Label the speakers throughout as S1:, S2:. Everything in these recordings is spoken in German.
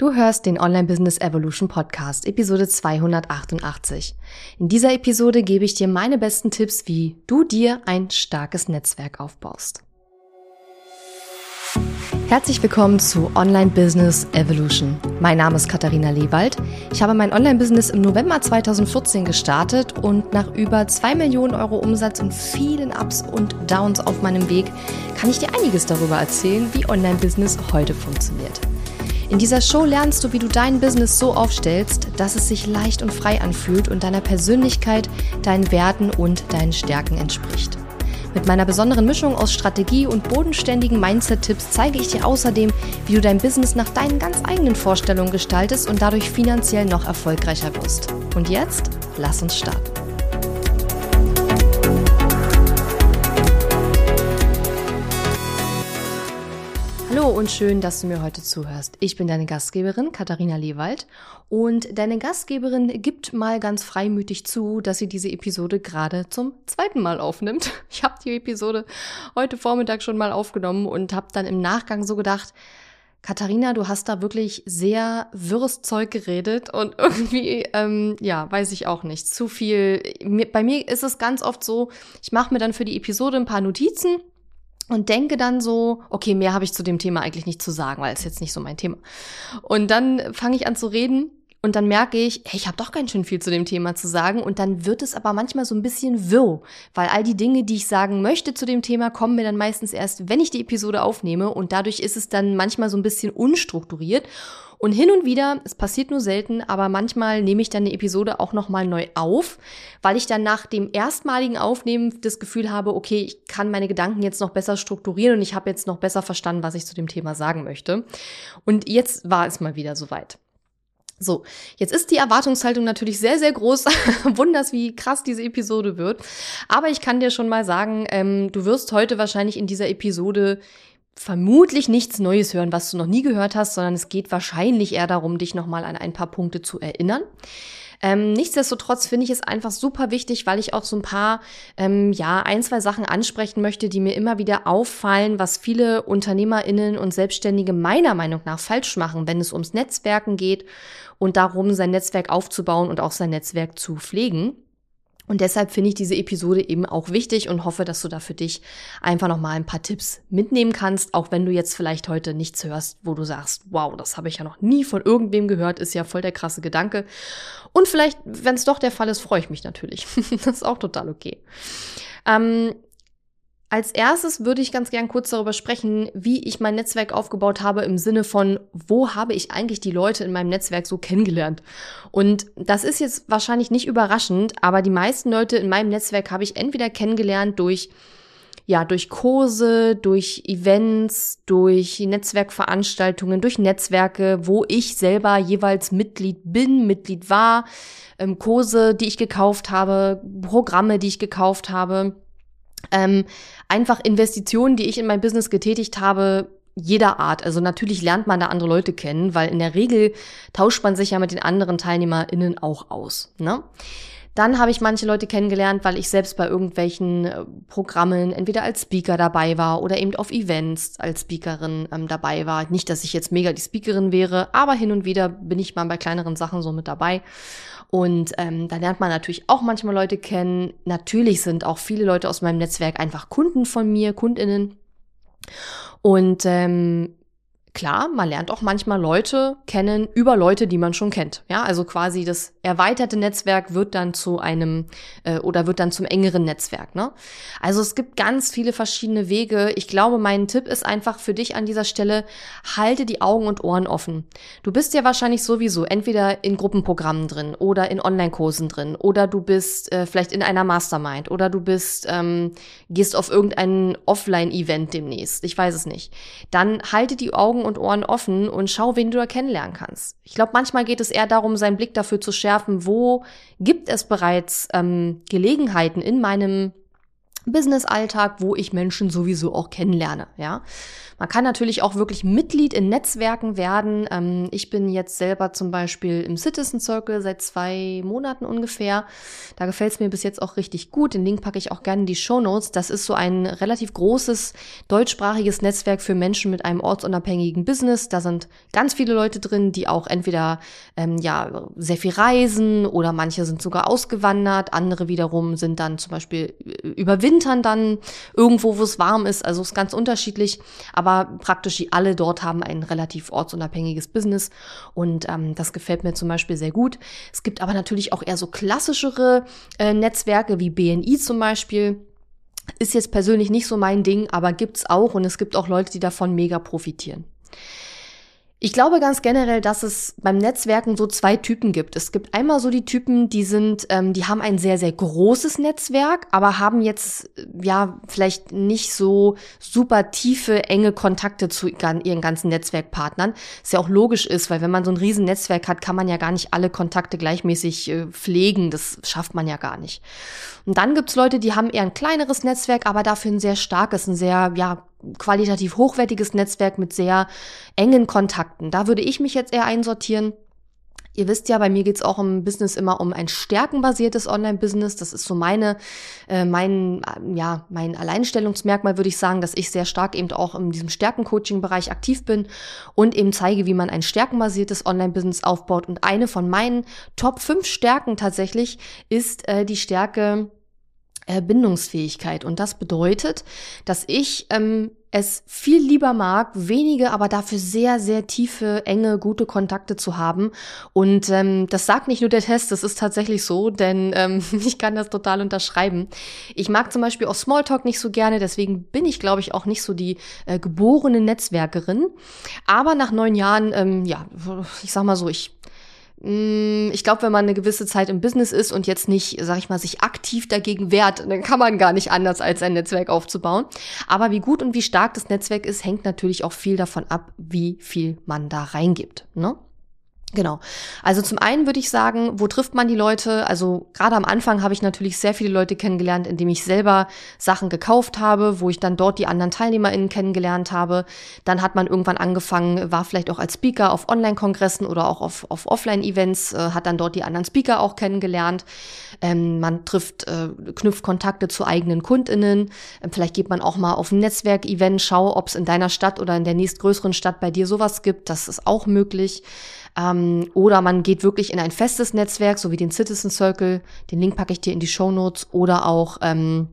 S1: Du hörst den Online Business Evolution Podcast, Episode 288. In dieser Episode gebe ich dir meine besten Tipps, wie du dir ein starkes Netzwerk aufbaust. Herzlich willkommen zu Online Business Evolution. Mein Name ist Katharina Lewald. Ich habe mein Online-Business im November 2014 gestartet und nach über zwei Millionen Euro Umsatz und vielen Ups und Downs auf meinem Weg kann ich dir einiges darüber erzählen, wie Online-Business heute funktioniert. In dieser Show lernst du, wie du dein Business so aufstellst, dass es sich leicht und frei anfühlt und deiner Persönlichkeit, deinen Werten und deinen Stärken entspricht. Mit meiner besonderen Mischung aus Strategie und bodenständigen Mindset-Tipps zeige ich dir außerdem, wie du dein Business nach deinen ganz eigenen Vorstellungen gestaltest und dadurch finanziell noch erfolgreicher wirst. Und jetzt, lass uns starten. Hallo und schön, dass du mir heute zuhörst. Ich bin deine Gastgeberin Katharina Lewald und deine Gastgeberin gibt mal ganz freimütig zu, dass sie diese Episode gerade zum zweiten Mal aufnimmt. Ich habe die Episode heute Vormittag schon mal aufgenommen und habe dann im Nachgang so gedacht, Katharina, du hast da wirklich sehr wirres Zeug geredet und irgendwie, ähm, ja, weiß ich auch nicht, zu viel. Bei mir ist es ganz oft so, ich mache mir dann für die Episode ein paar Notizen und denke dann so, okay, mehr habe ich zu dem Thema eigentlich nicht zu sagen, weil es jetzt nicht so mein Thema. Und dann fange ich an zu reden und dann merke ich, hey, ich habe doch ganz schön viel zu dem Thema zu sagen. Und dann wird es aber manchmal so ein bisschen wirr, weil all die Dinge, die ich sagen möchte zu dem Thema, kommen mir dann meistens erst, wenn ich die Episode aufnehme. Und dadurch ist es dann manchmal so ein bisschen unstrukturiert und hin und wieder, es passiert nur selten, aber manchmal nehme ich dann eine Episode auch nochmal neu auf, weil ich dann nach dem erstmaligen Aufnehmen das Gefühl habe, okay, ich kann meine Gedanken jetzt noch besser strukturieren und ich habe jetzt noch besser verstanden, was ich zu dem Thema sagen möchte. Und jetzt war es mal wieder soweit. So, jetzt ist die Erwartungshaltung natürlich sehr, sehr groß. Wunders, wie krass diese Episode wird. Aber ich kann dir schon mal sagen, ähm, du wirst heute wahrscheinlich in dieser Episode vermutlich nichts Neues hören, was du noch nie gehört hast, sondern es geht wahrscheinlich eher darum, dich nochmal an ein paar Punkte zu erinnern. Ähm, nichtsdestotrotz finde ich es einfach super wichtig, weil ich auch so ein paar, ähm, ja, ein, zwei Sachen ansprechen möchte, die mir immer wieder auffallen, was viele UnternehmerInnen und Selbstständige meiner Meinung nach falsch machen, wenn es ums Netzwerken geht und darum, sein Netzwerk aufzubauen und auch sein Netzwerk zu pflegen. Und deshalb finde ich diese Episode eben auch wichtig und hoffe, dass du da für dich einfach nochmal ein paar Tipps mitnehmen kannst, auch wenn du jetzt vielleicht heute nichts hörst, wo du sagst, wow, das habe ich ja noch nie von irgendwem gehört, ist ja voll der krasse Gedanke. Und vielleicht, wenn es doch der Fall ist, freue ich mich natürlich. das ist auch total okay. Ähm, als erstes würde ich ganz gern kurz darüber sprechen, wie ich mein Netzwerk aufgebaut habe im Sinne von, wo habe ich eigentlich die Leute in meinem Netzwerk so kennengelernt? Und das ist jetzt wahrscheinlich nicht überraschend, aber die meisten Leute in meinem Netzwerk habe ich entweder kennengelernt durch ja, durch Kurse, durch Events, durch Netzwerkveranstaltungen, durch Netzwerke, wo ich selber jeweils Mitglied bin, Mitglied war, ähm, Kurse, die ich gekauft habe, Programme, die ich gekauft habe ähm, einfach Investitionen, die ich in mein Business getätigt habe, jeder Art. Also natürlich lernt man da andere Leute kennen, weil in der Regel tauscht man sich ja mit den anderen TeilnehmerInnen auch aus. Ne? Dann habe ich manche Leute kennengelernt, weil ich selbst bei irgendwelchen äh, Programmen entweder als Speaker dabei war oder eben auf Events als Speakerin ähm, dabei war. Nicht, dass ich jetzt mega die Speakerin wäre, aber hin und wieder bin ich mal bei kleineren Sachen so mit dabei. Und ähm, da lernt man natürlich auch manchmal Leute kennen. Natürlich sind auch viele Leute aus meinem Netzwerk einfach Kunden von mir, Kundinnen. Und ähm, klar, man lernt auch manchmal Leute kennen über Leute, die man schon kennt. Ja, also quasi das erweiterte Netzwerk wird dann zu einem äh, oder wird dann zum engeren Netzwerk. Ne? Also es gibt ganz viele verschiedene Wege. Ich glaube, mein Tipp ist einfach für dich an dieser Stelle: Halte die Augen und Ohren offen. Du bist ja wahrscheinlich sowieso entweder in Gruppenprogrammen drin oder in Online-Kursen drin oder du bist äh, vielleicht in einer Mastermind oder du bist ähm, gehst auf irgendein Offline-Event demnächst. Ich weiß es nicht. Dann halte die Augen Augen und Ohren offen und schau, wen du da kennenlernen kannst. Ich glaube, manchmal geht es eher darum, seinen Blick dafür zu schärfen, wo gibt es bereits ähm, Gelegenheiten in meinem Business-Alltag, wo ich Menschen sowieso auch kennenlerne, ja. Man kann natürlich auch wirklich Mitglied in Netzwerken werden. Ähm, ich bin jetzt selber zum Beispiel im Citizen Circle seit zwei Monaten ungefähr. Da gefällt es mir bis jetzt auch richtig gut. Den Link packe ich auch gerne in die Show Notes. Das ist so ein relativ großes deutschsprachiges Netzwerk für Menschen mit einem ortsunabhängigen Business. Da sind ganz viele Leute drin, die auch entweder ähm, ja sehr viel reisen oder manche sind sogar ausgewandert. Andere wiederum sind dann zum Beispiel äh, überwintern dann irgendwo, wo es warm ist. Also ist ganz unterschiedlich. Aber praktisch alle dort haben ein relativ ortsunabhängiges Business und ähm, das gefällt mir zum Beispiel sehr gut. Es gibt aber natürlich auch eher so klassischere äh, Netzwerke wie BNI zum Beispiel. Ist jetzt persönlich nicht so mein Ding, aber gibt's auch und es gibt auch Leute, die davon mega profitieren. Ich glaube ganz generell, dass es beim Netzwerken so zwei Typen gibt. Es gibt einmal so die Typen, die sind, ähm, die haben ein sehr, sehr großes Netzwerk, aber haben jetzt äh, ja vielleicht nicht so super tiefe, enge Kontakte zu ihren ganzen Netzwerkpartnern. Was ja auch logisch ist, weil wenn man so ein riesen Netzwerk hat, kann man ja gar nicht alle Kontakte gleichmäßig äh, pflegen. Das schafft man ja gar nicht. Und dann gibt's Leute, die haben eher ein kleineres Netzwerk, aber dafür ein sehr starkes, ein sehr, ja, qualitativ hochwertiges Netzwerk mit sehr engen Kontakten. Da würde ich mich jetzt eher einsortieren. Ihr wisst ja, bei mir geht's auch im Business immer um ein stärkenbasiertes Online-Business. Das ist so meine, äh, mein, äh, ja, mein Alleinstellungsmerkmal, würde ich sagen, dass ich sehr stark eben auch in diesem Stärken-Coaching-Bereich aktiv bin und eben zeige, wie man ein stärkenbasiertes Online-Business aufbaut. Und eine von meinen Top 5 Stärken tatsächlich ist äh, die Stärke, äh, Bindungsfähigkeit. Und das bedeutet, dass ich ähm, es viel lieber mag, wenige, aber dafür sehr, sehr tiefe, enge, gute Kontakte zu haben. Und ähm, das sagt nicht nur der Test, das ist tatsächlich so, denn ähm, ich kann das total unterschreiben. Ich mag zum Beispiel auch Smalltalk nicht so gerne, deswegen bin ich, glaube ich, auch nicht so die äh, geborene Netzwerkerin. Aber nach neun Jahren, ähm, ja, ich sag mal so, ich ich glaube, wenn man eine gewisse Zeit im Business ist und jetzt nicht, sag ich mal, sich aktiv dagegen wehrt, dann kann man gar nicht anders, als ein Netzwerk aufzubauen. Aber wie gut und wie stark das Netzwerk ist, hängt natürlich auch viel davon ab, wie viel man da reingibt. Ne? Genau. Also zum einen würde ich sagen, wo trifft man die Leute? Also gerade am Anfang habe ich natürlich sehr viele Leute kennengelernt, indem ich selber Sachen gekauft habe, wo ich dann dort die anderen TeilnehmerInnen kennengelernt habe. Dann hat man irgendwann angefangen, war vielleicht auch als Speaker auf Online-Kongressen oder auch auf, auf Offline-Events, äh, hat dann dort die anderen Speaker auch kennengelernt. Ähm, man trifft, äh, knüpft Kontakte zu eigenen KundInnen. Ähm, vielleicht geht man auch mal auf ein Netzwerk-Event, schau, ob es in deiner Stadt oder in der nächstgrößeren Stadt bei dir sowas gibt. Das ist auch möglich. Ähm, oder man geht wirklich in ein festes Netzwerk, so wie den Citizen Circle. Den Link packe ich dir in die Show Notes. Oder auch ähm,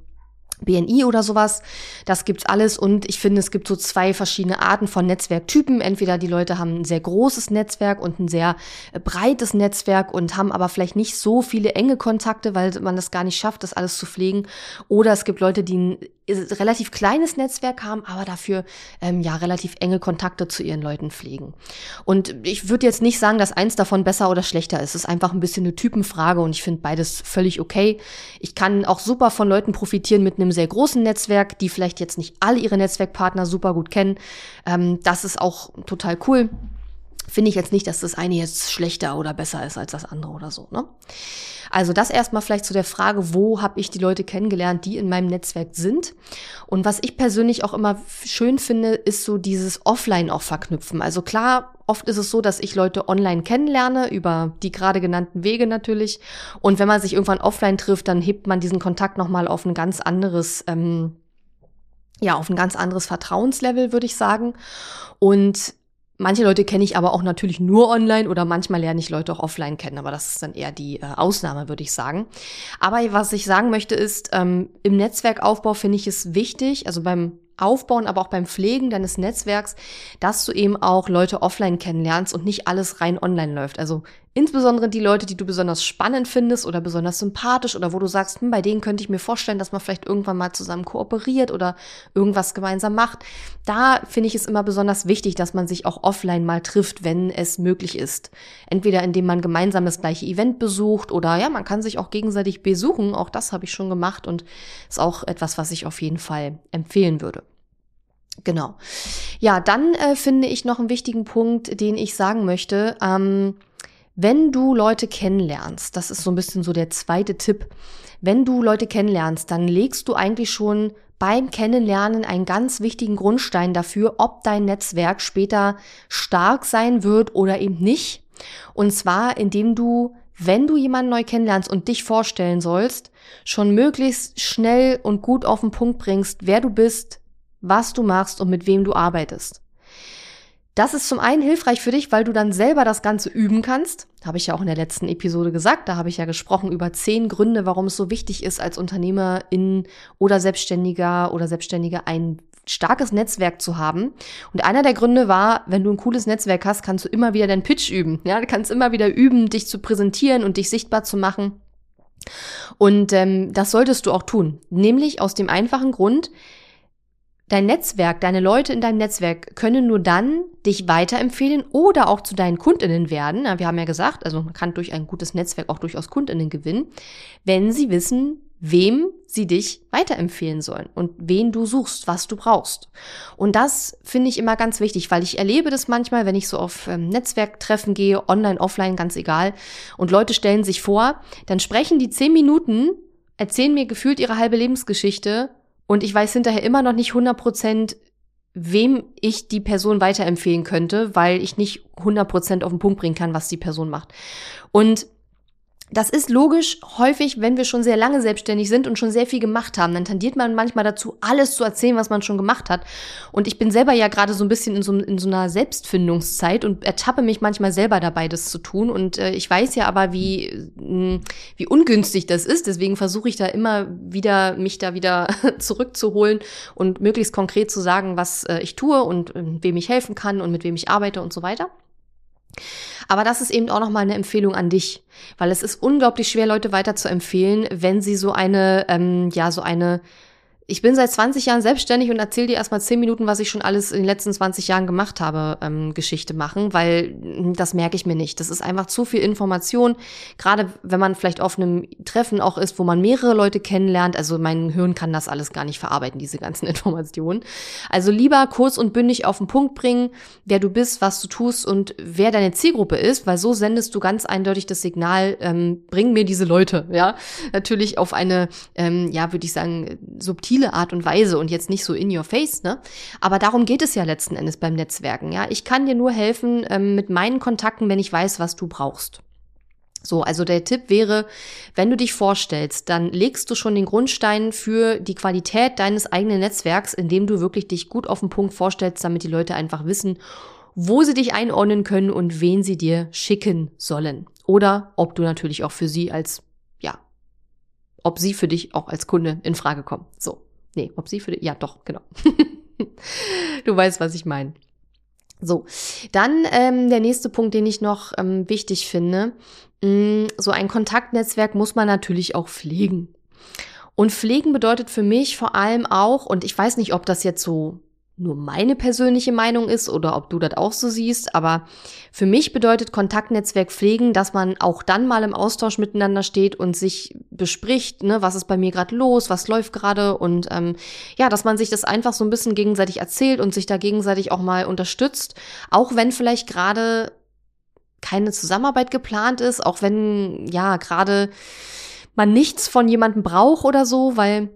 S1: BNI oder sowas. Das gibt's alles und ich finde, es gibt so zwei verschiedene Arten von Netzwerktypen. Entweder die Leute haben ein sehr großes Netzwerk und ein sehr äh, breites Netzwerk und haben aber vielleicht nicht so viele enge Kontakte, weil man das gar nicht schafft, das alles zu pflegen. Oder es gibt Leute, die ein relativ kleines Netzwerk haben, aber dafür ähm, ja relativ enge Kontakte zu ihren Leuten pflegen. Und ich würde jetzt nicht sagen, dass eins davon besser oder schlechter ist. Es ist einfach ein bisschen eine Typenfrage und ich finde beides völlig okay. Ich kann auch super von Leuten profitieren mit einem sehr großen Netzwerk, die vielleicht jetzt nicht alle ihre Netzwerkpartner super gut kennen. Ähm, das ist auch total cool finde ich jetzt nicht, dass das eine jetzt schlechter oder besser ist als das andere oder so. Ne? Also das erstmal vielleicht zu der Frage, wo habe ich die Leute kennengelernt, die in meinem Netzwerk sind. Und was ich persönlich auch immer schön finde, ist so dieses Offline auch verknüpfen. Also klar, oft ist es so, dass ich Leute online kennenlerne, über die gerade genannten Wege natürlich. Und wenn man sich irgendwann offline trifft, dann hebt man diesen Kontakt nochmal auf ein ganz anderes, ähm, ja, auf ein ganz anderes Vertrauenslevel, würde ich sagen. Und Manche Leute kenne ich aber auch natürlich nur online oder manchmal lerne ich Leute auch offline kennen, aber das ist dann eher die äh, Ausnahme, würde ich sagen. Aber was ich sagen möchte ist, ähm, im Netzwerkaufbau finde ich es wichtig, also beim Aufbauen, aber auch beim Pflegen deines Netzwerks, dass du eben auch Leute offline kennenlernst und nicht alles rein online läuft. Also insbesondere die Leute, die du besonders spannend findest oder besonders sympathisch oder wo du sagst, hm, bei denen könnte ich mir vorstellen, dass man vielleicht irgendwann mal zusammen kooperiert oder irgendwas gemeinsam macht. Da finde ich es immer besonders wichtig, dass man sich auch offline mal trifft, wenn es möglich ist. Entweder indem man gemeinsam das gleiche Event besucht oder ja, man kann sich auch gegenseitig besuchen. Auch das habe ich schon gemacht und ist auch etwas, was ich auf jeden Fall empfehlen würde. Genau. Ja, dann äh, finde ich noch einen wichtigen Punkt, den ich sagen möchte. Ähm, wenn du Leute kennenlernst, das ist so ein bisschen so der zweite Tipp, wenn du Leute kennenlernst, dann legst du eigentlich schon beim Kennenlernen einen ganz wichtigen Grundstein dafür, ob dein Netzwerk später stark sein wird oder eben nicht. Und zwar, indem du, wenn du jemanden neu kennenlernst und dich vorstellen sollst, schon möglichst schnell und gut auf den Punkt bringst, wer du bist, was du machst und mit wem du arbeitest. Das ist zum einen hilfreich für dich, weil du dann selber das Ganze üben kannst. Habe ich ja auch in der letzten Episode gesagt. Da habe ich ja gesprochen über zehn Gründe, warum es so wichtig ist, als Unternehmerin oder Selbstständiger oder Selbstständige ein starkes Netzwerk zu haben. Und einer der Gründe war, wenn du ein cooles Netzwerk hast, kannst du immer wieder deinen Pitch üben. Ja, du kannst immer wieder üben, dich zu präsentieren und dich sichtbar zu machen. Und ähm, das solltest du auch tun. Nämlich aus dem einfachen Grund, Dein Netzwerk, deine Leute in deinem Netzwerk können nur dann dich weiterempfehlen oder auch zu deinen Kundinnen werden. Wir haben ja gesagt, also man kann durch ein gutes Netzwerk auch durchaus Kundinnen gewinnen, wenn sie wissen, wem sie dich weiterempfehlen sollen und wen du suchst, was du brauchst. Und das finde ich immer ganz wichtig, weil ich erlebe das manchmal, wenn ich so auf ähm, Netzwerktreffen gehe, online, offline, ganz egal, und Leute stellen sich vor, dann sprechen die zehn Minuten, erzählen mir gefühlt ihre halbe Lebensgeschichte und ich weiß hinterher immer noch nicht 100 Prozent, wem ich die Person weiterempfehlen könnte, weil ich nicht 100 Prozent auf den Punkt bringen kann, was die Person macht. Und das ist logisch häufig, wenn wir schon sehr lange selbstständig sind und schon sehr viel gemacht haben, dann tendiert man manchmal dazu, alles zu erzählen, was man schon gemacht hat. Und ich bin selber ja gerade so ein bisschen in so, in so einer Selbstfindungszeit und ertappe mich manchmal selber dabei, das zu tun. Und äh, ich weiß ja aber, wie, hm, wie ungünstig das ist. Deswegen versuche ich da immer wieder, mich da wieder zurückzuholen und möglichst konkret zu sagen, was äh, ich tue und äh, wem ich helfen kann und mit wem ich arbeite und so weiter. Aber das ist eben auch nochmal eine Empfehlung an dich, weil es ist unglaublich schwer, Leute weiter zu empfehlen, wenn sie so eine, ähm, ja, so eine ich bin seit 20 Jahren selbstständig und erzähle dir erstmal 10 Minuten, was ich schon alles in den letzten 20 Jahren gemacht habe, ähm, Geschichte machen, weil hm, das merke ich mir nicht. Das ist einfach zu viel Information, gerade wenn man vielleicht auf einem Treffen auch ist, wo man mehrere Leute kennenlernt. Also mein Hirn kann das alles gar nicht verarbeiten, diese ganzen Informationen. Also lieber kurz und bündig auf den Punkt bringen, wer du bist, was du tust und wer deine Zielgruppe ist, weil so sendest du ganz eindeutig das Signal, ähm, bring mir diese Leute, ja. Natürlich auf eine, ähm, ja, würde ich sagen, subtile subtile Art und Weise und jetzt nicht so in your face, ne? Aber darum geht es ja letzten Endes beim Netzwerken, ja. Ich kann dir nur helfen ähm, mit meinen Kontakten, wenn ich weiß, was du brauchst. So, also der Tipp wäre, wenn du dich vorstellst, dann legst du schon den Grundstein für die Qualität deines eigenen Netzwerks, indem du wirklich dich gut auf den Punkt vorstellst, damit die Leute einfach wissen, wo sie dich einordnen können und wen sie dir schicken sollen. Oder ob du natürlich auch für sie als, ja, ob sie für dich auch als Kunde in Frage kommen. So. Nee, ob sie für die, ja doch, genau. du weißt, was ich meine. So, dann ähm, der nächste Punkt, den ich noch ähm, wichtig finde. Mh, mm, so ein Kontaktnetzwerk muss man natürlich auch pflegen. Und pflegen bedeutet für mich vor allem auch, und ich weiß nicht, ob das jetzt so nur meine persönliche Meinung ist oder ob du das auch so siehst, aber für mich bedeutet Kontaktnetzwerk pflegen, dass man auch dann mal im Austausch miteinander steht und sich bespricht, ne, was ist bei mir gerade los, was läuft gerade und ähm, ja, dass man sich das einfach so ein bisschen gegenseitig erzählt und sich da gegenseitig auch mal unterstützt, auch wenn vielleicht gerade keine Zusammenarbeit geplant ist, auch wenn ja gerade man nichts von jemandem braucht oder so, weil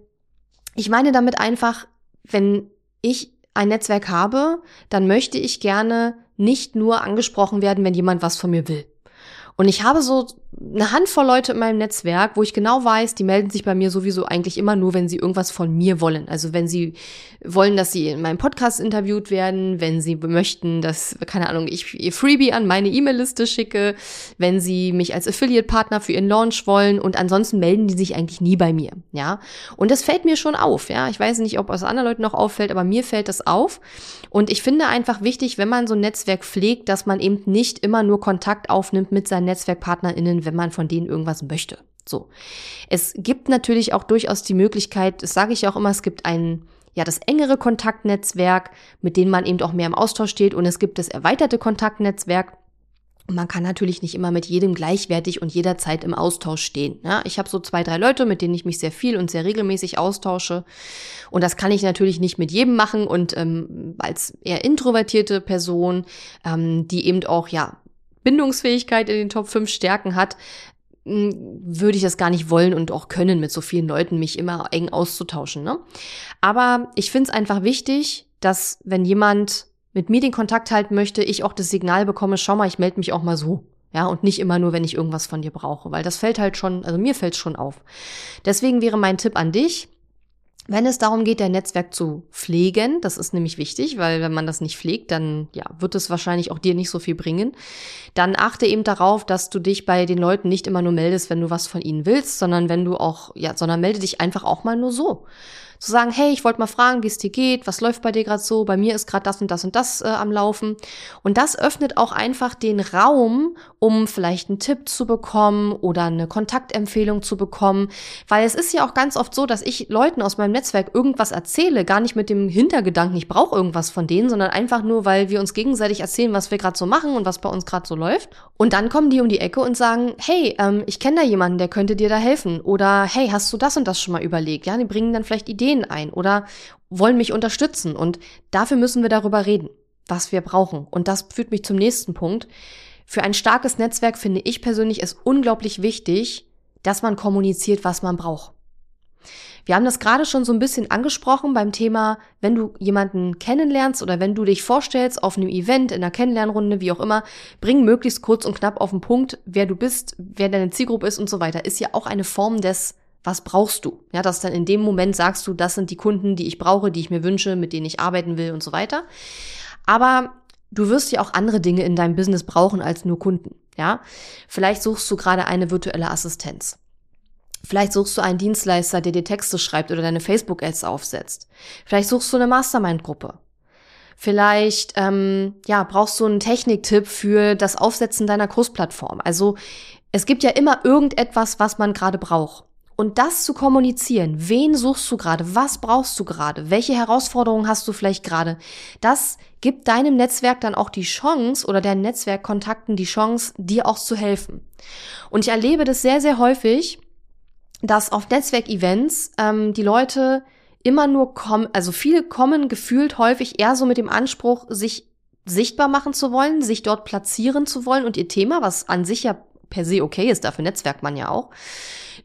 S1: ich meine damit einfach, wenn ich ein Netzwerk habe, dann möchte ich gerne nicht nur angesprochen werden, wenn jemand was von mir will. Und ich habe so eine Handvoll Leute in meinem Netzwerk, wo ich genau weiß, die melden sich bei mir sowieso eigentlich immer nur, wenn sie irgendwas von mir wollen. Also wenn sie wollen, dass sie in meinem Podcast interviewt werden, wenn sie möchten, dass, keine Ahnung, ich ihr Freebie an meine E-Mail-Liste schicke, wenn sie mich als Affiliate-Partner für ihren Launch wollen und ansonsten melden die sich eigentlich nie bei mir, ja. Und das fällt mir schon auf, ja. Ich weiß nicht, ob es anderen Leuten noch auffällt, aber mir fällt das auf. Und ich finde einfach wichtig, wenn man so ein Netzwerk pflegt, dass man eben nicht immer nur Kontakt aufnimmt mit seinen NetzwerkpartnerInnen, wenn man von denen irgendwas möchte. So. Es gibt natürlich auch durchaus die Möglichkeit, das sage ich auch immer, es gibt ein, ja, das engere Kontaktnetzwerk, mit dem man eben auch mehr im Austausch steht und es gibt das erweiterte Kontaktnetzwerk. Man kann natürlich nicht immer mit jedem gleichwertig und jederzeit im Austausch stehen. Ja, ich habe so zwei, drei Leute, mit denen ich mich sehr viel und sehr regelmäßig austausche. Und das kann ich natürlich nicht mit jedem machen. Und ähm, als eher introvertierte Person, ähm, die eben auch ja Bindungsfähigkeit in den Top 5 Stärken hat, würde ich das gar nicht wollen und auch können, mit so vielen Leuten mich immer eng auszutauschen. Ne? Aber ich finde es einfach wichtig, dass wenn jemand mit mir den Kontakt halten möchte, ich auch das Signal bekomme, schau mal, ich melde mich auch mal so. Ja, und nicht immer nur, wenn ich irgendwas von dir brauche, weil das fällt halt schon, also mir fällt schon auf. Deswegen wäre mein Tipp an dich, wenn es darum geht, dein Netzwerk zu pflegen, das ist nämlich wichtig, weil wenn man das nicht pflegt, dann ja, wird es wahrscheinlich auch dir nicht so viel bringen. Dann achte eben darauf, dass du dich bei den Leuten nicht immer nur meldest, wenn du was von ihnen willst, sondern wenn du auch, ja, sondern melde dich einfach auch mal nur so zu sagen, hey, ich wollte mal fragen, wie es dir geht, was läuft bei dir gerade so, bei mir ist gerade das und das und das äh, am Laufen. Und das öffnet auch einfach den Raum, um vielleicht einen Tipp zu bekommen oder eine Kontaktempfehlung zu bekommen. Weil es ist ja auch ganz oft so, dass ich Leuten aus meinem Netzwerk irgendwas erzähle, gar nicht mit dem Hintergedanken, ich brauche irgendwas von denen, sondern einfach nur, weil wir uns gegenseitig erzählen, was wir gerade so machen und was bei uns gerade so läuft. Und dann kommen die um die Ecke und sagen, hey, ähm, ich kenne da jemanden, der könnte dir da helfen. Oder hey, hast du das und das schon mal überlegt? Ja, die bringen dann vielleicht Ideen Ideen ein oder wollen mich unterstützen. Und dafür müssen wir darüber reden, was wir brauchen. Und das führt mich zum nächsten Punkt. Für ein starkes Netzwerk finde ich persönlich es unglaublich wichtig, dass man kommuniziert, was man braucht. Wir haben das gerade schon so ein bisschen angesprochen beim Thema, wenn du jemanden kennenlernst oder wenn du dich vorstellst auf einem Event, in einer Kennenlernrunde, wie auch immer, bring möglichst kurz und knapp auf den Punkt, wer du bist, wer deine Zielgruppe ist und so weiter. Ist ja auch eine Form des was brauchst du? Ja, dass dann in dem Moment sagst du, das sind die Kunden, die ich brauche, die ich mir wünsche, mit denen ich arbeiten will und so weiter. Aber du wirst ja auch andere Dinge in deinem Business brauchen als nur Kunden. Ja, vielleicht suchst du gerade eine virtuelle Assistenz. Vielleicht suchst du einen Dienstleister, der dir Texte schreibt oder deine Facebook-Ads aufsetzt. Vielleicht suchst du eine Mastermind-Gruppe. Vielleicht ähm, ja brauchst du einen Techniktipp für das Aufsetzen deiner Kursplattform. Also es gibt ja immer irgendetwas, was man gerade braucht. Und das zu kommunizieren, wen suchst du gerade, was brauchst du gerade, welche Herausforderungen hast du vielleicht gerade, das gibt deinem Netzwerk dann auch die Chance oder deinen Netzwerkkontakten die Chance, dir auch zu helfen. Und ich erlebe das sehr, sehr häufig, dass auf Netzwerkevents ähm, die Leute immer nur kommen, also viele kommen gefühlt häufig eher so mit dem Anspruch, sich sichtbar machen zu wollen, sich dort platzieren zu wollen und ihr Thema, was an sich ja per se okay ist, dafür netzwerkt man ja auch,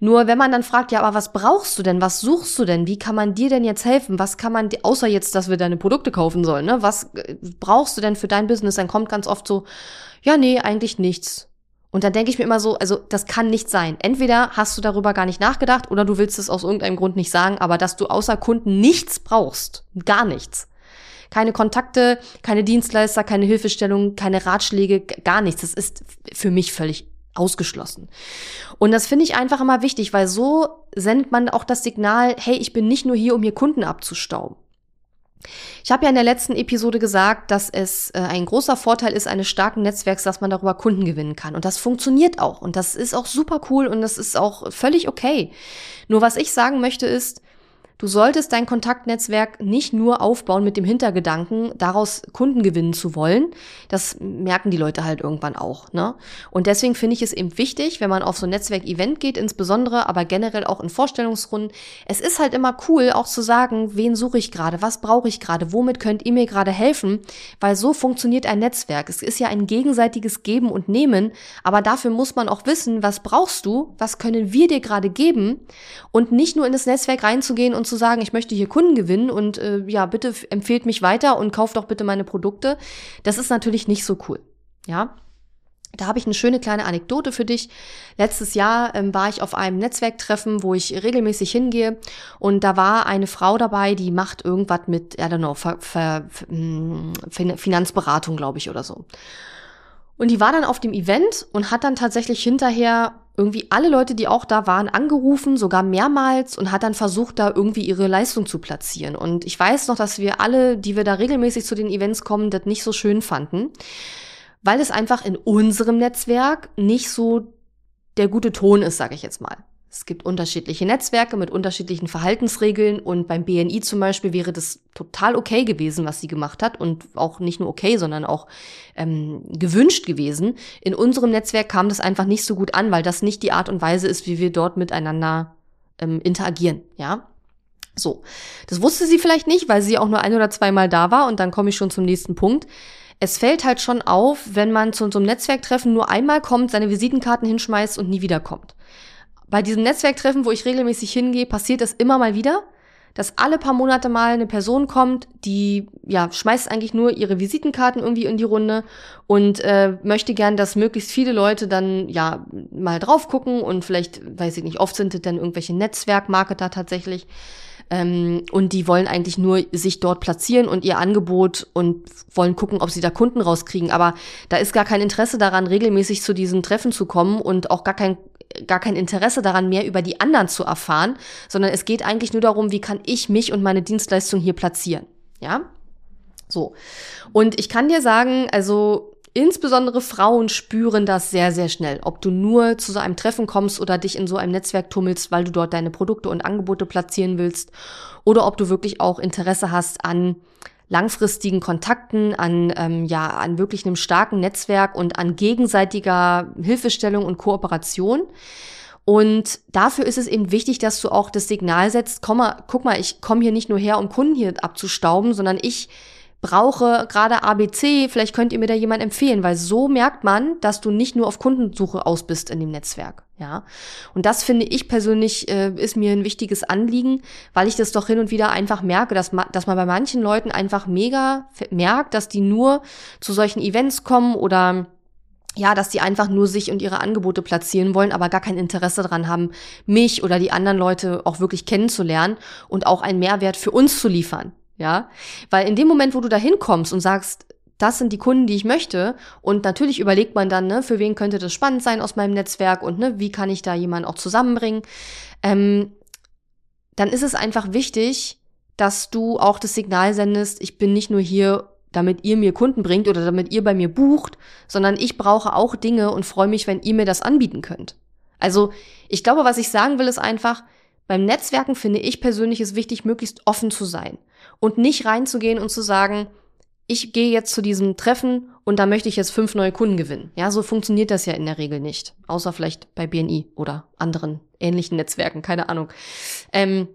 S1: nur wenn man dann fragt, ja, aber was brauchst du denn? Was suchst du denn? Wie kann man dir denn jetzt helfen? Was kann man, außer jetzt, dass wir deine Produkte kaufen sollen, ne? Was äh, brauchst du denn für dein Business? Dann kommt ganz oft so, ja, nee, eigentlich nichts. Und dann denke ich mir immer so, also das kann nicht sein. Entweder hast du darüber gar nicht nachgedacht oder du willst es aus irgendeinem Grund nicht sagen, aber dass du außer Kunden nichts brauchst, gar nichts. Keine Kontakte, keine Dienstleister, keine Hilfestellung, keine Ratschläge, gar nichts. Das ist für mich völlig ausgeschlossen. Und das finde ich einfach immer wichtig, weil so sendet man auch das Signal, hey, ich bin nicht nur hier, um hier Kunden abzustauben. Ich habe ja in der letzten Episode gesagt, dass es äh, ein großer Vorteil ist eines starken Netzwerks, dass man darüber Kunden gewinnen kann. Und das funktioniert auch. Und das ist auch super cool und das ist auch völlig okay. Nur was ich sagen möchte ist, Du solltest dein Kontaktnetzwerk nicht nur aufbauen mit dem Hintergedanken, daraus Kunden gewinnen zu wollen. Das merken die Leute halt irgendwann auch. Ne? Und deswegen finde ich es eben wichtig, wenn man auf so ein Netzwerk-Event geht, insbesondere, aber generell auch in Vorstellungsrunden. Es ist halt immer cool, auch zu sagen, wen suche ich gerade, was brauche ich gerade, womit könnt ihr mir gerade helfen, weil so funktioniert ein Netzwerk. Es ist ja ein gegenseitiges Geben und Nehmen, aber dafür muss man auch wissen, was brauchst du, was können wir dir gerade geben und nicht nur in das Netzwerk reinzugehen und zu sagen, ich möchte hier Kunden gewinnen und äh, ja, bitte empfehlt mich weiter und kauft doch bitte meine Produkte, das ist natürlich nicht so cool. Ja, da habe ich eine schöne kleine Anekdote für dich. Letztes Jahr ähm, war ich auf einem Netzwerktreffen, wo ich regelmäßig hingehe und da war eine Frau dabei, die macht irgendwas mit, I don't know, Ver, Ver, hm, Finanzberatung, glaube ich, oder so. Und die war dann auf dem Event und hat dann tatsächlich hinterher irgendwie alle Leute, die auch da waren, angerufen, sogar mehrmals und hat dann versucht, da irgendwie ihre Leistung zu platzieren. Und ich weiß noch, dass wir alle, die wir da regelmäßig zu den Events kommen, das nicht so schön fanden, weil es einfach in unserem Netzwerk nicht so der gute Ton ist, sage ich jetzt mal. Es gibt unterschiedliche Netzwerke mit unterschiedlichen Verhaltensregeln und beim BNI zum Beispiel wäre das total okay gewesen, was sie gemacht hat und auch nicht nur okay, sondern auch ähm, gewünscht gewesen. In unserem Netzwerk kam das einfach nicht so gut an, weil das nicht die Art und Weise ist, wie wir dort miteinander ähm, interagieren, ja. So, das wusste sie vielleicht nicht, weil sie auch nur ein oder zweimal da war und dann komme ich schon zum nächsten Punkt. es fällt halt schon auf, wenn man zu so Netzwerktreffen nur einmal kommt, seine Visitenkarten hinschmeißt und nie wiederkommt. Bei diesem Netzwerktreffen, wo ich regelmäßig hingehe, passiert das immer mal wieder, dass alle paar Monate mal eine Person kommt, die ja schmeißt eigentlich nur ihre Visitenkarten irgendwie in die Runde und äh, möchte gern, dass möglichst viele Leute dann ja mal drauf gucken und vielleicht, weiß ich nicht, oft sind es dann irgendwelche Netzwerkmarketer tatsächlich ähm, und die wollen eigentlich nur sich dort platzieren und ihr Angebot und wollen gucken, ob sie da Kunden rauskriegen. Aber da ist gar kein Interesse daran, regelmäßig zu diesen Treffen zu kommen und auch gar kein gar kein Interesse daran, mehr über die anderen zu erfahren, sondern es geht eigentlich nur darum, wie kann ich mich und meine Dienstleistung hier platzieren. Ja? So. Und ich kann dir sagen, also insbesondere Frauen spüren das sehr, sehr schnell. Ob du nur zu so einem Treffen kommst oder dich in so einem Netzwerk tummelst, weil du dort deine Produkte und Angebote platzieren willst, oder ob du wirklich auch Interesse hast an langfristigen Kontakten, an, ähm, ja, an wirklich einem starken Netzwerk und an gegenseitiger Hilfestellung und Kooperation. Und dafür ist es eben wichtig, dass du auch das Signal setzt, komm mal, guck mal, ich komme hier nicht nur her, um Kunden hier abzustauben, sondern ich brauche gerade ABC, vielleicht könnt ihr mir da jemand empfehlen, weil so merkt man, dass du nicht nur auf Kundensuche aus bist in dem Netzwerk. Ja, und das finde ich persönlich äh, ist mir ein wichtiges Anliegen, weil ich das doch hin und wieder einfach merke, dass, ma dass man bei manchen Leuten einfach mega merkt, dass die nur zu solchen Events kommen oder ja, dass die einfach nur sich und ihre Angebote platzieren wollen, aber gar kein Interesse daran haben, mich oder die anderen Leute auch wirklich kennenzulernen und auch einen Mehrwert für uns zu liefern. Ja, weil in dem Moment, wo du da hinkommst und sagst, das sind die Kunden, die ich möchte. Und natürlich überlegt man dann, ne, für wen könnte das spannend sein aus meinem Netzwerk und ne, wie kann ich da jemanden auch zusammenbringen. Ähm, dann ist es einfach wichtig, dass du auch das Signal sendest, ich bin nicht nur hier, damit ihr mir Kunden bringt oder damit ihr bei mir bucht, sondern ich brauche auch Dinge und freue mich, wenn ihr mir das anbieten könnt. Also ich glaube, was ich sagen will, ist einfach, beim Netzwerken finde ich persönlich es wichtig, möglichst offen zu sein und nicht reinzugehen und zu sagen, ich gehe jetzt zu diesem Treffen und da möchte ich jetzt fünf neue Kunden gewinnen. Ja, so funktioniert das ja in der Regel nicht. Außer vielleicht bei BNI oder anderen ähnlichen Netzwerken, keine Ahnung. Ähm,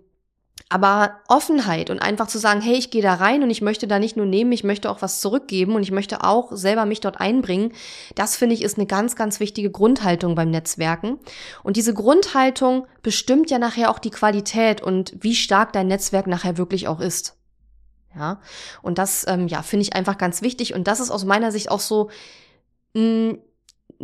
S1: aber Offenheit und einfach zu sagen, hey, ich gehe da rein und ich möchte da nicht nur nehmen, ich möchte auch was zurückgeben und ich möchte auch selber mich dort einbringen, das finde ich ist eine ganz, ganz wichtige Grundhaltung beim Netzwerken. Und diese Grundhaltung bestimmt ja nachher auch die Qualität und wie stark dein Netzwerk nachher wirklich auch ist. Ja, und das, ähm, ja, finde ich einfach ganz wichtig. Und das ist aus meiner Sicht auch so, mh, hm,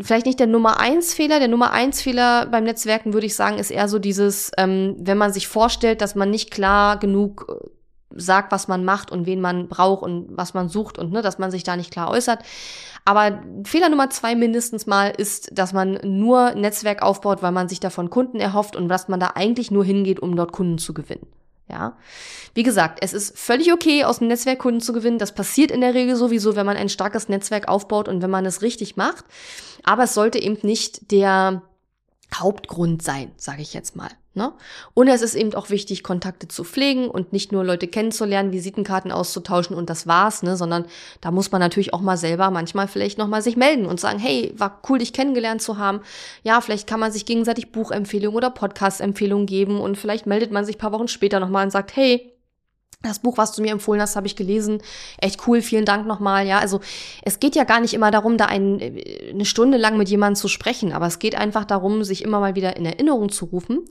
S1: vielleicht nicht der Nummer eins Fehler. Der Nummer eins Fehler beim Netzwerken würde ich sagen, ist eher so dieses, ähm, wenn man sich vorstellt, dass man nicht klar genug äh, sagt, was man macht und wen man braucht und was man sucht und ne, dass man sich da nicht klar äußert. Aber Fehler Nummer zwei mindestens mal ist, dass man nur Netzwerk aufbaut, weil man sich davon Kunden erhofft und dass man da eigentlich nur hingeht, um dort Kunden zu gewinnen. Ja. Wie gesagt, es ist völlig okay, aus dem Netzwerk Kunden zu gewinnen. Das passiert in der Regel sowieso, wenn man ein starkes Netzwerk aufbaut und wenn man es richtig macht. Aber es sollte eben nicht der Hauptgrund sein, sage ich jetzt mal. Ne? Und es ist eben auch wichtig, Kontakte zu pflegen und nicht nur Leute kennenzulernen, Visitenkarten auszutauschen und das war's, ne? sondern da muss man natürlich auch mal selber manchmal vielleicht nochmal sich melden und sagen, hey, war cool, dich kennengelernt zu haben. Ja, vielleicht kann man sich gegenseitig Buchempfehlungen oder Podcast-Empfehlungen geben und vielleicht meldet man sich paar Wochen später nochmal und sagt, hey, das Buch, was du mir empfohlen hast, habe ich gelesen. Echt cool, vielen Dank nochmal. Ja, also es geht ja gar nicht immer darum, da ein, eine Stunde lang mit jemandem zu sprechen, aber es geht einfach darum, sich immer mal wieder in Erinnerung zu rufen.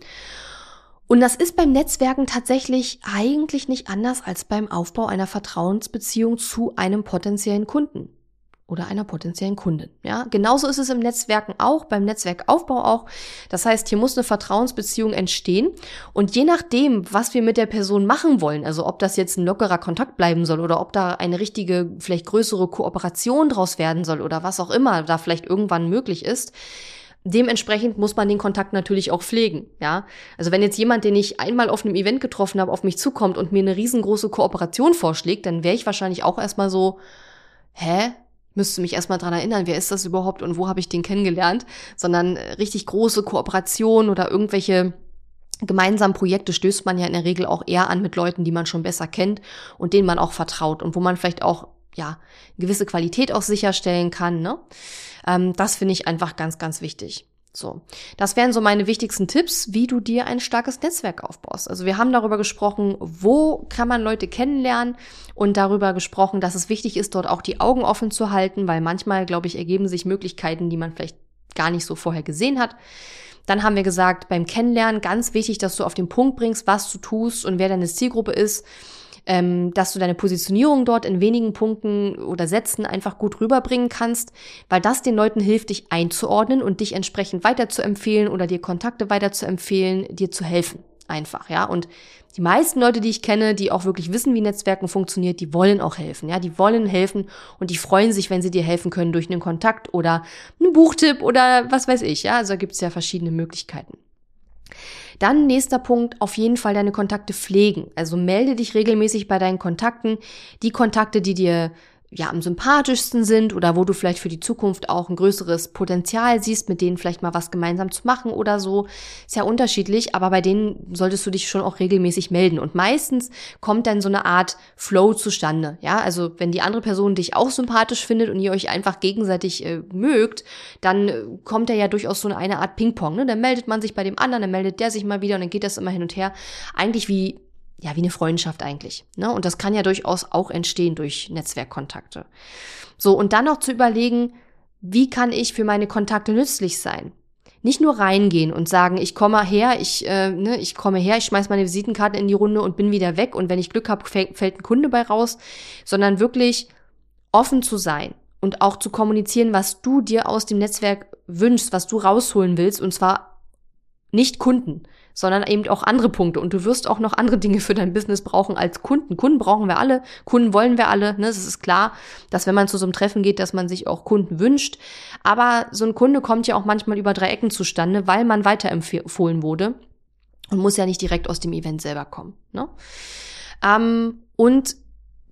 S1: Und das ist beim Netzwerken tatsächlich eigentlich nicht anders als beim Aufbau einer Vertrauensbeziehung zu einem potenziellen Kunden oder einer potenziellen Kundin. Ja, genauso ist es im Netzwerken auch, beim Netzwerkaufbau auch. Das heißt, hier muss eine Vertrauensbeziehung entstehen und je nachdem, was wir mit der Person machen wollen, also ob das jetzt ein lockerer Kontakt bleiben soll oder ob da eine richtige, vielleicht größere Kooperation draus werden soll oder was auch immer da vielleicht irgendwann möglich ist, dementsprechend muss man den Kontakt natürlich auch pflegen, ja. Also wenn jetzt jemand, den ich einmal auf einem Event getroffen habe, auf mich zukommt und mir eine riesengroße Kooperation vorschlägt, dann wäre ich wahrscheinlich auch erstmal so, hä? Müsste mich erstmal dran erinnern, wer ist das überhaupt und wo habe ich den kennengelernt, sondern äh, richtig große Kooperation oder irgendwelche gemeinsamen Projekte stößt man ja in der Regel auch eher an mit Leuten, die man schon besser kennt und denen man auch vertraut und wo man vielleicht auch ja gewisse Qualität auch sicherstellen kann. Ne? Ähm, das finde ich einfach ganz, ganz wichtig. So, das wären so meine wichtigsten Tipps, wie du dir ein starkes Netzwerk aufbaust. Also wir haben darüber gesprochen, wo kann man Leute kennenlernen und darüber gesprochen, dass es wichtig ist, dort auch die Augen offen zu halten, weil manchmal, glaube ich, ergeben sich Möglichkeiten, die man vielleicht gar nicht so vorher gesehen hat. Dann haben wir gesagt, beim Kennenlernen ganz wichtig, dass du auf den Punkt bringst, was du tust und wer deine Zielgruppe ist ähm, dass du deine Positionierung dort in wenigen Punkten oder Sätzen einfach gut rüberbringen kannst, weil das den Leuten hilft, dich einzuordnen und dich entsprechend weiterzuempfehlen oder dir Kontakte weiterzuempfehlen, dir zu helfen. Einfach, ja. Und die meisten Leute, die ich kenne, die auch wirklich wissen, wie Netzwerken funktioniert, die wollen auch helfen, ja. Die wollen helfen und die freuen sich, wenn sie dir helfen können durch einen Kontakt oder einen Buchtipp oder was weiß ich, ja. Also da gibt es ja verschiedene Möglichkeiten. Dann nächster Punkt, auf jeden Fall deine Kontakte pflegen. Also melde dich regelmäßig bei deinen Kontakten. Die Kontakte, die dir ja am sympathischsten sind oder wo du vielleicht für die Zukunft auch ein größeres Potenzial siehst, mit denen vielleicht mal was gemeinsam zu machen oder so. Ist ja unterschiedlich, aber bei denen solltest du dich schon auch regelmäßig melden. Und meistens kommt dann so eine Art Flow zustande. Ja, also wenn die andere Person dich auch sympathisch findet und ihr euch einfach gegenseitig äh, mögt, dann äh, kommt da ja durchaus so eine Art Ping-Pong. Ne? Dann meldet man sich bei dem anderen, dann meldet der sich mal wieder und dann geht das immer hin und her. Eigentlich wie ja, wie eine Freundschaft eigentlich. Ne? Und das kann ja durchaus auch entstehen durch Netzwerkkontakte. So, und dann noch zu überlegen, wie kann ich für meine Kontakte nützlich sein? Nicht nur reingehen und sagen, ich komme her, ich, äh, ne, ich komme her, ich schmeiß meine Visitenkarte in die Runde und bin wieder weg und wenn ich Glück habe, fällt ein Kunde bei raus, sondern wirklich offen zu sein und auch zu kommunizieren, was du dir aus dem Netzwerk wünschst, was du rausholen willst und zwar nicht Kunden, sondern eben auch andere Punkte. Und du wirst auch noch andere Dinge für dein Business brauchen als Kunden. Kunden brauchen wir alle, Kunden wollen wir alle. Ne? Es ist klar, dass wenn man zu so einem Treffen geht, dass man sich auch Kunden wünscht. Aber so ein Kunde kommt ja auch manchmal über drei Ecken zustande, weil man weiterempfohlen wurde und muss ja nicht direkt aus dem Event selber kommen. Ne? Ähm, und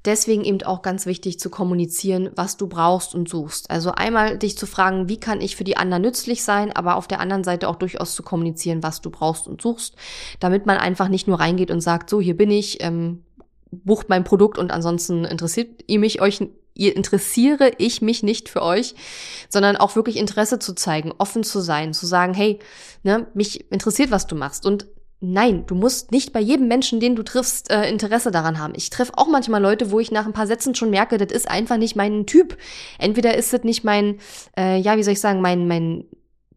S1: deswegen eben auch ganz wichtig zu kommunizieren, was du brauchst und suchst. Also einmal dich zu fragen, wie kann ich für die anderen nützlich sein, aber auf der anderen Seite auch durchaus zu kommunizieren, was du brauchst und suchst, damit man einfach nicht nur reingeht und sagt, so, hier bin ich, ähm, bucht mein Produkt und ansonsten interessiert ihr mich euch ihr interessiere ich mich nicht für euch, sondern auch wirklich Interesse zu zeigen, offen zu sein, zu sagen, hey, ne, mich interessiert, was du machst und Nein, du musst nicht bei jedem Menschen, den du triffst, äh, Interesse daran haben. Ich treffe auch manchmal Leute, wo ich nach ein paar Sätzen schon merke, das ist einfach nicht mein Typ. Entweder ist es nicht mein, äh, ja, wie soll ich sagen, mein, mein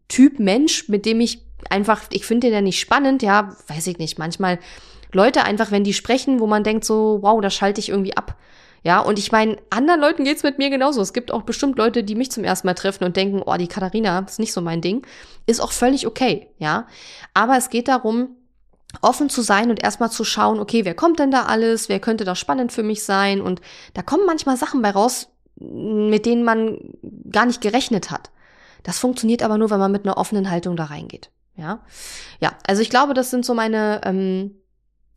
S1: Typ Mensch, mit dem ich einfach, ich finde den ja nicht spannend, ja, weiß ich nicht. Manchmal Leute einfach, wenn die sprechen, wo man denkt so, wow, da schalte ich irgendwie ab. Ja, und ich meine, anderen Leuten geht's mit mir genauso. Es gibt auch bestimmt Leute, die mich zum ersten Mal treffen und denken, oh, die Katharina ist nicht so mein Ding. Ist auch völlig okay, ja. Aber es geht darum, offen zu sein und erstmal zu schauen, okay, wer kommt denn da alles, wer könnte da spannend für mich sein und da kommen manchmal Sachen bei raus, mit denen man gar nicht gerechnet hat. Das funktioniert aber nur, wenn man mit einer offenen Haltung da reingeht. Ja, ja, also ich glaube, das sind so meine ähm,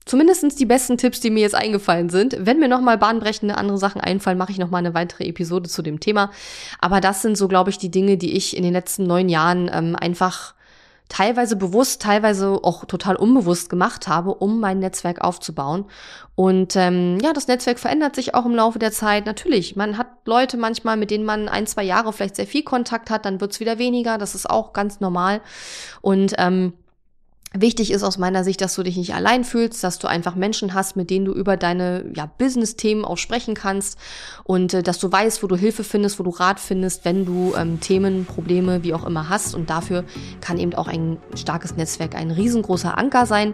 S1: zumindestens die besten Tipps, die mir jetzt eingefallen sind. Wenn mir nochmal bahnbrechende andere Sachen einfallen, mache ich nochmal eine weitere Episode zu dem Thema. Aber das sind so, glaube ich, die Dinge, die ich in den letzten neun Jahren ähm, einfach teilweise bewusst, teilweise auch total unbewusst gemacht habe, um mein Netzwerk aufzubauen. Und ähm, ja, das Netzwerk verändert sich auch im Laufe der Zeit. Natürlich, man hat Leute manchmal, mit denen man ein, zwei Jahre vielleicht sehr viel Kontakt hat, dann wird's wieder weniger. Das ist auch ganz normal. Und ähm, Wichtig ist aus meiner Sicht, dass du dich nicht allein fühlst, dass du einfach Menschen hast, mit denen du über deine ja, Business-Themen auch sprechen kannst und äh, dass du weißt, wo du Hilfe findest, wo du Rat findest, wenn du ähm, Themen, Probleme, wie auch immer hast. Und dafür kann eben auch ein starkes Netzwerk ein riesengroßer Anker sein.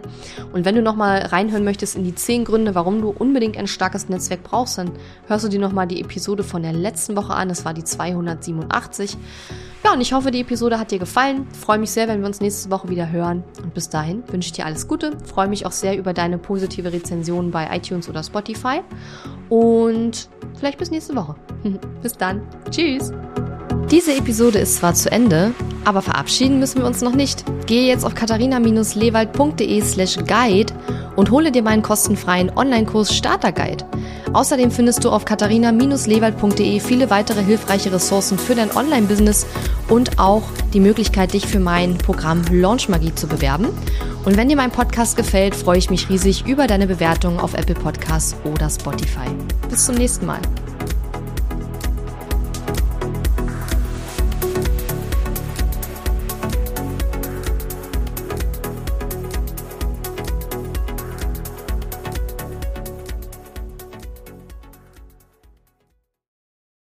S1: Und wenn du nochmal reinhören möchtest in die zehn Gründe, warum du unbedingt ein starkes Netzwerk brauchst, dann hörst du dir nochmal die Episode von der letzten Woche an. Das war die 287. Ja, und ich hoffe, die Episode hat dir gefallen. Freue mich sehr, wenn wir uns nächste Woche wieder hören. Und bis dahin wünsche ich dir alles Gute. Freue mich auch sehr über deine positive Rezension bei iTunes oder Spotify. Und vielleicht bis nächste Woche. bis dann. Tschüss. Diese Episode ist zwar zu Ende, aber verabschieden müssen wir uns noch nicht. Gehe jetzt auf katharina-lewald.de slash guide und hole dir meinen kostenfreien Online-Kurs Starter Guide. Außerdem findest du auf katharina-lewald.de viele weitere hilfreiche Ressourcen für dein Online-Business und auch die Möglichkeit, dich für mein Programm Launch Magie zu bewerben. Und wenn dir mein Podcast gefällt, freue ich mich riesig über deine Bewertungen auf Apple Podcasts oder Spotify. Bis zum nächsten Mal.